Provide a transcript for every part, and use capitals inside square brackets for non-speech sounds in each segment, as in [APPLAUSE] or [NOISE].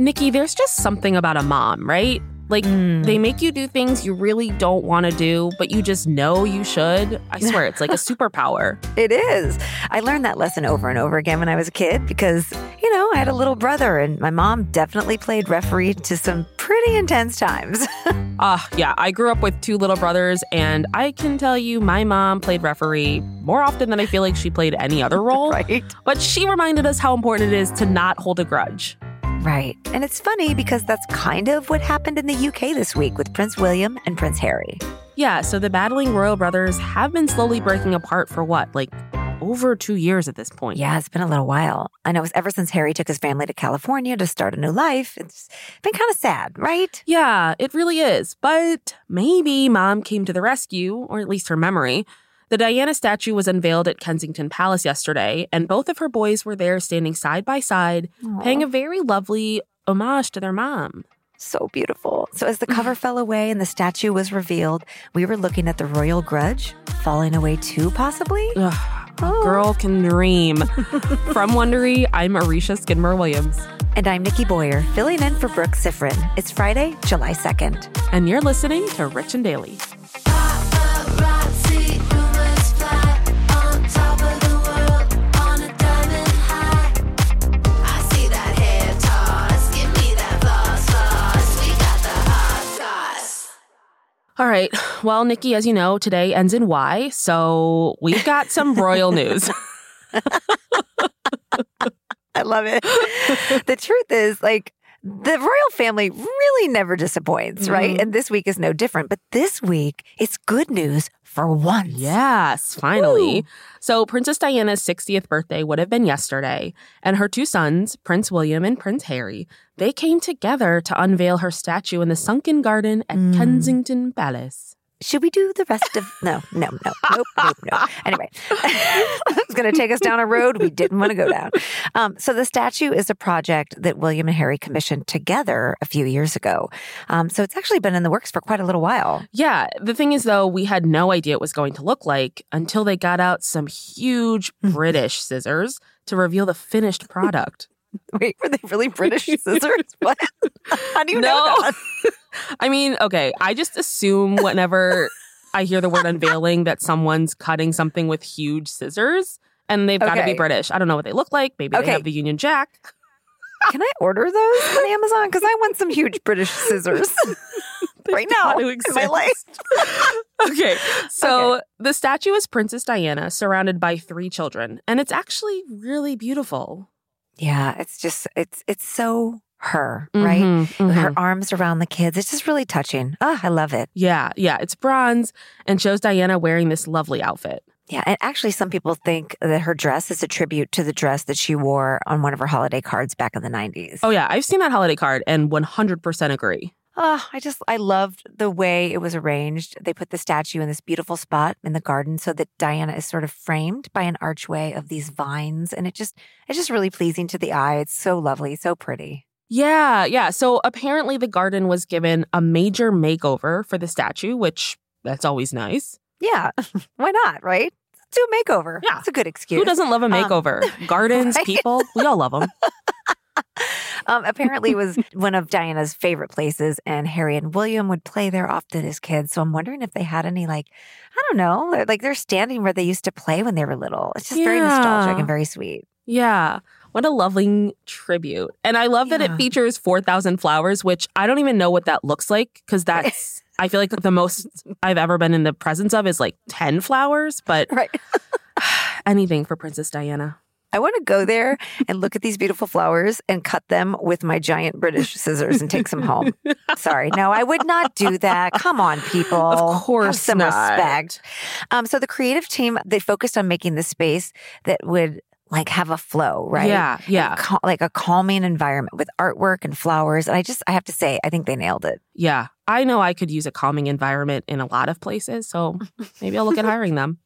Nikki, there's just something about a mom, right? Like, Mm. they make you do things you really don't want to do, but you just know you should. I swear, it's like a [LAUGHS] superpower. It is. I learned that lesson over and over again when I was a kid because, you know, I had a little brother and my mom definitely played referee to some pretty intense times. [LAUGHS] Ah, yeah, I grew up with two little brothers, and I can tell you my mom played referee more often than I feel like she played any other [LAUGHS] role. right? But she reminded us how important it is to not hold a grudge. Right. And it's funny because that's kind of what happened in the UK this week with Prince William and Prince Harry. Yeah, so the battling royal brothers have been slowly breaking apart for what, like over two years at this point. Yeah, it's been a little while. I know it's ever since Harry took his family to California to start a new life. It's been kind of sad, right? Yeah, it really is. But maybe mom came to the rescue, or at least her memory. The Diana statue was unveiled at Kensington Palace yesterday, and both of her boys were there standing side by side, paying a very lovely homage to their mom. So beautiful. So, as the [SIGHS] cover fell away and the statue was revealed, we were looking at the royal grudge falling away too, possibly? Ugh, a girl oh. can dream. [LAUGHS] From Wondery, I'm Aricia Skidmore Williams, And I'm Nikki Boyer, filling in for Brooke Siffrinn. It's Friday, July 2nd. and you're listening to Rich and Daily. All right. Well, Nikki, as you know, today ends in Y, so we've got some royal news. [LAUGHS] [LAUGHS] I love it. the truth is, like, the royal family really never disappoints, right? Mhm. And this week is no different. But this week, it's good news for once. Yes, finally. Woo. So, Princess Diana's 60th birthday would have been yesterday, and her two sons, Prince William and Prince Harry, they came together to unveil her statue in the sunken garden at Mm. Kensington Palace. Should we do the rest of no, no, no, nope, nope, no. Anyway, [LAUGHS] it's going to take us down a road we didn't want to go down. Um, so the statue is a project that William and Harry commissioned together a few years ago. Um, so it's actually been in the works for quite a little while. Yeah, the thing is, though, we had no idea it was going to look like until they got out some huge British scissors to reveal the finished product. [LAUGHS] Wait, were they really British [LAUGHS] scissors? What? How do you know No. that? [LAUGHS] I mean, okay, I just assume whenever I hear the word unveiling that someone's cutting something with huge scissors and they've got to be British. I don't know what they look like. Maybe Okay. they have the Union Jack. Can I order those on Amazon? Because I want some huge British scissors right now in my life. Okay, so the statue is Princess Diana surrounded by three children, and it's actually really beautiful. Yeah, it's just it's it's so her, right? Mhm, mhm. Her arms around the kids. It's just really touching. Ah, I love it. Yeah, yeah, it's bronze and shows Diana wearing this lovely outfit. Yeah, and actually, some people think that her dress is a tribute to the dress that she wore on one of her holiday cards back in the 90s. Oh, yeah, I've seen that holiday card and 100% agree. Oh, I just, I loved the way it was arranged. They put the statue in this beautiful spot in the garden so that Diana is sort of framed by an archway of these vines. And it just, it's just really pleasing to the eye. It's so lovely, so pretty. Yeah, yeah. So apparently the garden was given a major makeover for the statue, which that's always nice. Yeah, [LAUGHS] why not, right? Do a makeover. Yeah. It's a good excuse. Who doesn't love a um, makeover? [LAUGHS] Gardens, right? people, we all love them. [LAUGHS] Um, apparently, was [LAUGHS] one of Diana's favorite places, and Harry and William would play there often as kids. So I'm wondering if they had any, like, I don't know, like they're standing where they used to play when they were little. It's just very nostalgic and very sweet. Yeah. What a lovely tribute. And I love that it features 4,000 flowers, which I don't even know what that looks like because [LAUGHS] that's, I feel like the most I've ever been in the presence of is like 10 flowers, but [LAUGHS] Right. [SIGHS] anything for Princess Diana. I want to go there and look at these beautiful flowers and cut them with my giant British scissors and take some home. Sorry. No, I would not do that. Come on, people. Of Have course some not. respect. Um, so the creative team, they focused on making the space that would like have a flow, right? Yeah, yeah, Cal- like a calming environment with artwork and flowers. And I just, I have to say, I think they nailed it. yeah. I know I could use a calming environment in a lot of places, so maybe I'll look at hiring them.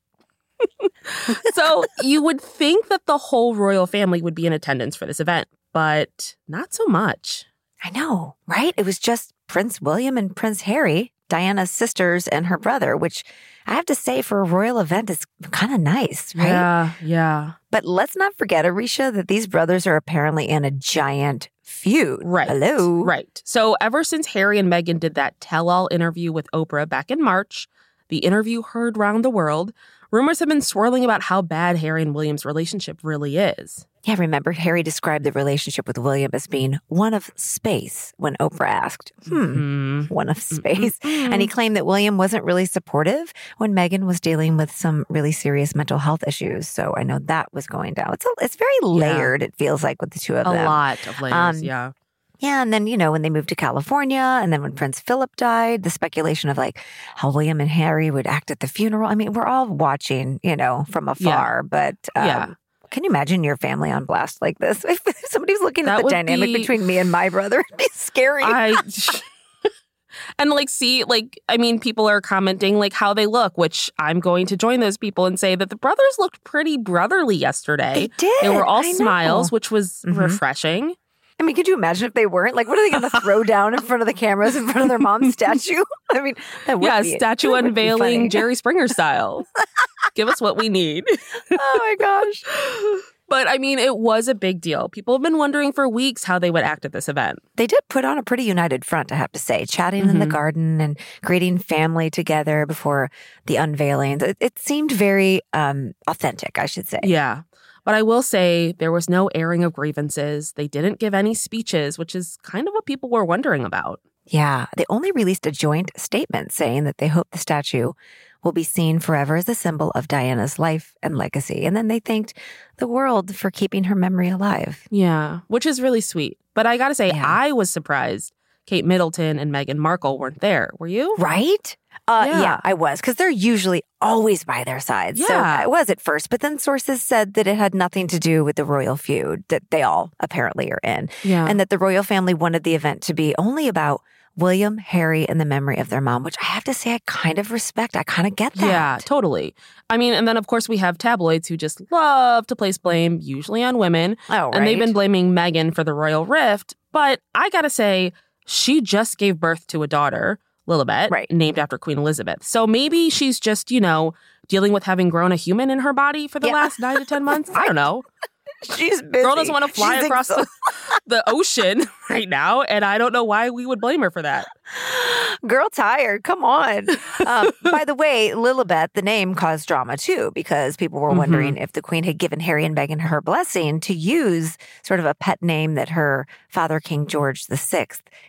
So you would think that the whole royal family would be in attendance for this event, but not so much. I know, right? It was just Prince William and Prince Harry, Diana's sisters, and her brother, which I have to say for a royal event is kind of nice, right? Yeah, yeah. But let's not forget, Aricia, that these brothers are apparently in a giant feud. Right. Hello. Right. So, ever since Harry and Meghan did that tell all interview with Oprah back in March, the interview heard round the world, rumors have been swirling about how bad Harry and William's relationship really is. Yeah, remember Harry described the relationship with William as being one of space when Oprah asked, hmm, Hmm. one of space. And he claimed that William wasn't really supportive when Meghan was dealing with some really serious mental health issues. So I know that was going down. It's, a, it's very layered, it feels like, with the two of a them. A lot of layers. Um, yeah. Yeah, and then, you know, when they moved to California and then when Prince Philip died, the speculation of like how William and Harry would act at the funeral. I mean, we're all watching, you know, from afar, but um, Yeah. can you imagine your family on blast like this? [LAUGHS] If somebody's looking at the dynamic be- between me and my brother, it'd be scary. I. [LAUGHS] [LAUGHS] And like, see, like, I mean, people are commenting like how they look, which I'm going to join those people and say that the brothers looked pretty brotherly yesterday. they did. They were all I know. smiles, which was Mhm. refreshing. I mean, could you imagine if they weren't? Like, what are they going to throw [LAUGHS] down in front of the cameras in front of their mom's statue? [LAUGHS] I mean, that would yeah, be statue that would be unveiling. Jerry Springer style. [LAUGHS] Give us what we need. oh my gosh. But I mean, it was a big deal. People have been wondering for weeks how they would act at this event. They did put on a pretty united front, I have to say, chatting in the Mhm. garden and greeting family together before the unveiling. It, it seemed very um, authentic, I should say. Yeah. But I will say there was no airing of grievances. They didn't give any speeches, which is kind of what people were wondering about. Yeah, they only released a joint statement saying that they hope the statue will be seen forever as a symbol of Diana's life and legacy. And then they thanked the world for keeping her memory alive. Yeah, which is really sweet. But I got to say, Yeah. I was surprised Kate Middleton and Meghan Markle weren't there. Were you? Right? Uh, yeah. Yeah. I was, because they're usually always by their side. So Yeah. I was at first, but then sources said that it had nothing to do with the royal feud that they all apparently are in, Yeah. and that the royal family wanted the event to be only about William, Harry, and the memory of their mom, which I have to say I kind of respect. I kind of get that. Yeah, totally. I mean, and then of course we have tabloids who just love to place blame, usually on women. Oh, right. And they've been blaming Meghan for the royal rift. But I gotta say, she just gave birth to a daughter, Lilibet, Right. named after Queen Elizabeth. So maybe she's just, you know, dealing with having grown a human in her body for the Yeah. last nine to 10 months. I don't know. [LAUGHS] She's busy. Girl doesn't want to fly She's across exhausted. the, the ocean [LAUGHS] [LAUGHS] right now. And I don't know why we would blame her for that. [GASPS] Girl tired. Come on. Um, [LAUGHS] by the way, Lilibet, the name caused drama too, because people were Mhm. wondering if the Queen had given Harry and Meghan her blessing to use sort of a pet name that her father, King George VI,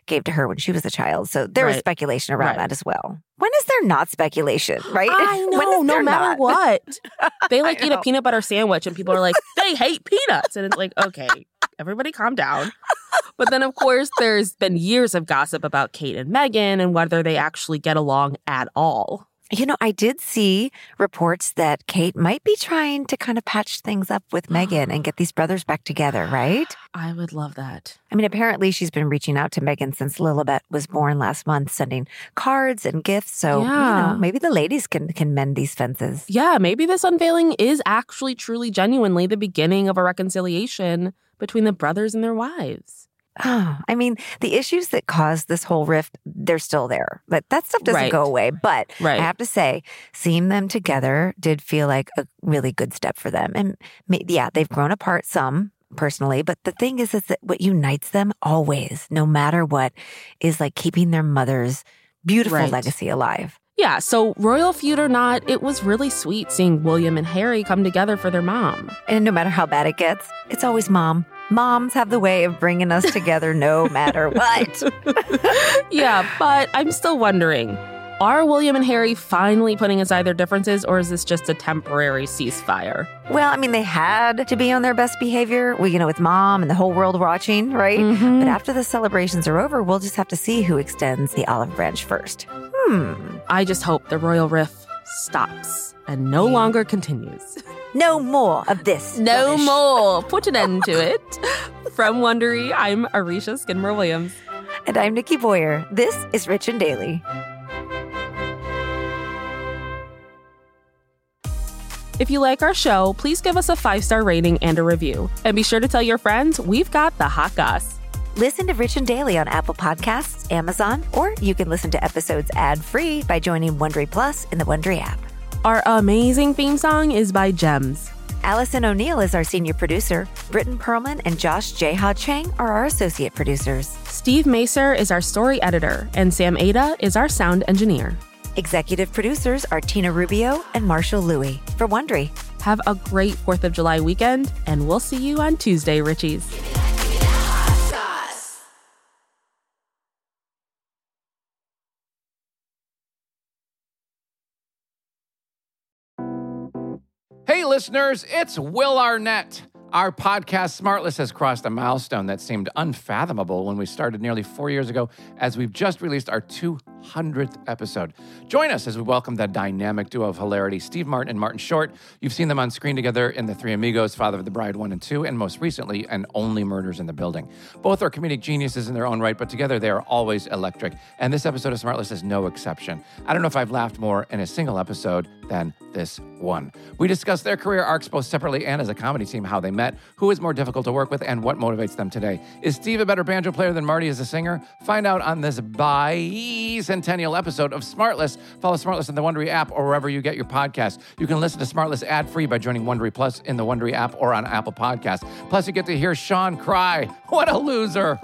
gave to her when she was a child. So there was speculation around Right. that as well. When is there not speculation, right? I [LAUGHS] know, no matter not? what. They like eat a peanut butter sandwich and people are like, they hate peanuts. And it's like, okay, everybody calm down. But then, of course, there's been years of gossip about Kate and Meghan and whether they actually get along at all. You know, I did see reports that Kate might be trying to kind of patch things up with [GASPS] Meghan and get these brothers back together, right? I would love that. I mean, apparently she's been reaching out to Meghan since Lilibet was born last month, sending cards and gifts. So, you know, maybe the ladies can can mend these fences. Yeah, maybe this unveiling is actually truly genuinely the beginning of a reconciliation between the brothers and their wives. Oh, I mean, the issues that caused this whole rift, they're still there. But that stuff doesn't Right. go away. But Right. I have to say, seeing them together did feel like a really good step for them. And yeah, they've grown apart some personally, but the thing is, is that what unites them always, no matter what, is like keeping their mother's beautiful Right. legacy alive. Yeah, so royal feud or not, it was really sweet seeing William and Harry come together for their mom. And no matter how bad it gets, it's always mom. Moms have the way of bringing us together no [LAUGHS] matter what. [LAUGHS] yeah, but I'm still wondering are William and Harry finally putting aside their differences, or is this just a temporary ceasefire? Well, I mean, they had to be on their best behavior, well, you know, with mom and the whole world watching, right? Mhm. But after the celebrations are over, we'll just have to see who extends the olive branch first. Hmm. I just hope the royal riff stops and no longer continues. [LAUGHS] No more of this. No rubbish. more. [LAUGHS] Put an end to it. From Wondery, I'm Aricia Skidmore Williams. And I'm Nikki Boyer. This is Rich and Daily. If you like our show, please give us a five star rating and a review. And be sure to tell your friends we've got the hot goss. Listen to Rich and Daily on Apple Podcasts, Amazon, or you can listen to episodes ad free by joining Wondery Plus in the Wondery app. Our amazing theme song is by Gems. Allison O'Neill is our senior producer. Britton Perlman and Josh Jayha Chang are our associate producers. Steve Macer is our story editor, and Sam Ada is our sound engineer. Executive producers are Tina Rubio and Marshall Lewy for Wondery. Have a great 4th of July weekend, and we'll see you on Tuesday, Richies. Hey, listeners, it's Will Arnett. Our podcast, Smartless, has crossed a milestone that seemed unfathomable when we started nearly four years ago, as we've just released our 200th episode. Join us as we welcome the dynamic duo of hilarity, Steve Martin and Martin Short. You've seen them on screen together in The Three Amigos, Father of the Bride 1 and 2, and most recently, and Only Murders in the Building. Both are comedic geniuses in their own right, but together they are always electric. And this episode of Smartless is no exception. I don't know if I've laughed more in a single episode than this one. We discuss their career arcs both separately and as a comedy team, how they met, who is more difficult to work with, and what motivates them today. Is Steve a better banjo player than Marty as a singer? Find out on this bicentennial episode of Smartless. Follow Smartless in the Wondery app or wherever you get your podcast. You can listen to Smartless ad free by joining Wondery Plus in the Wondery app or on Apple Podcasts. Plus, you get to hear Sean cry. What a loser!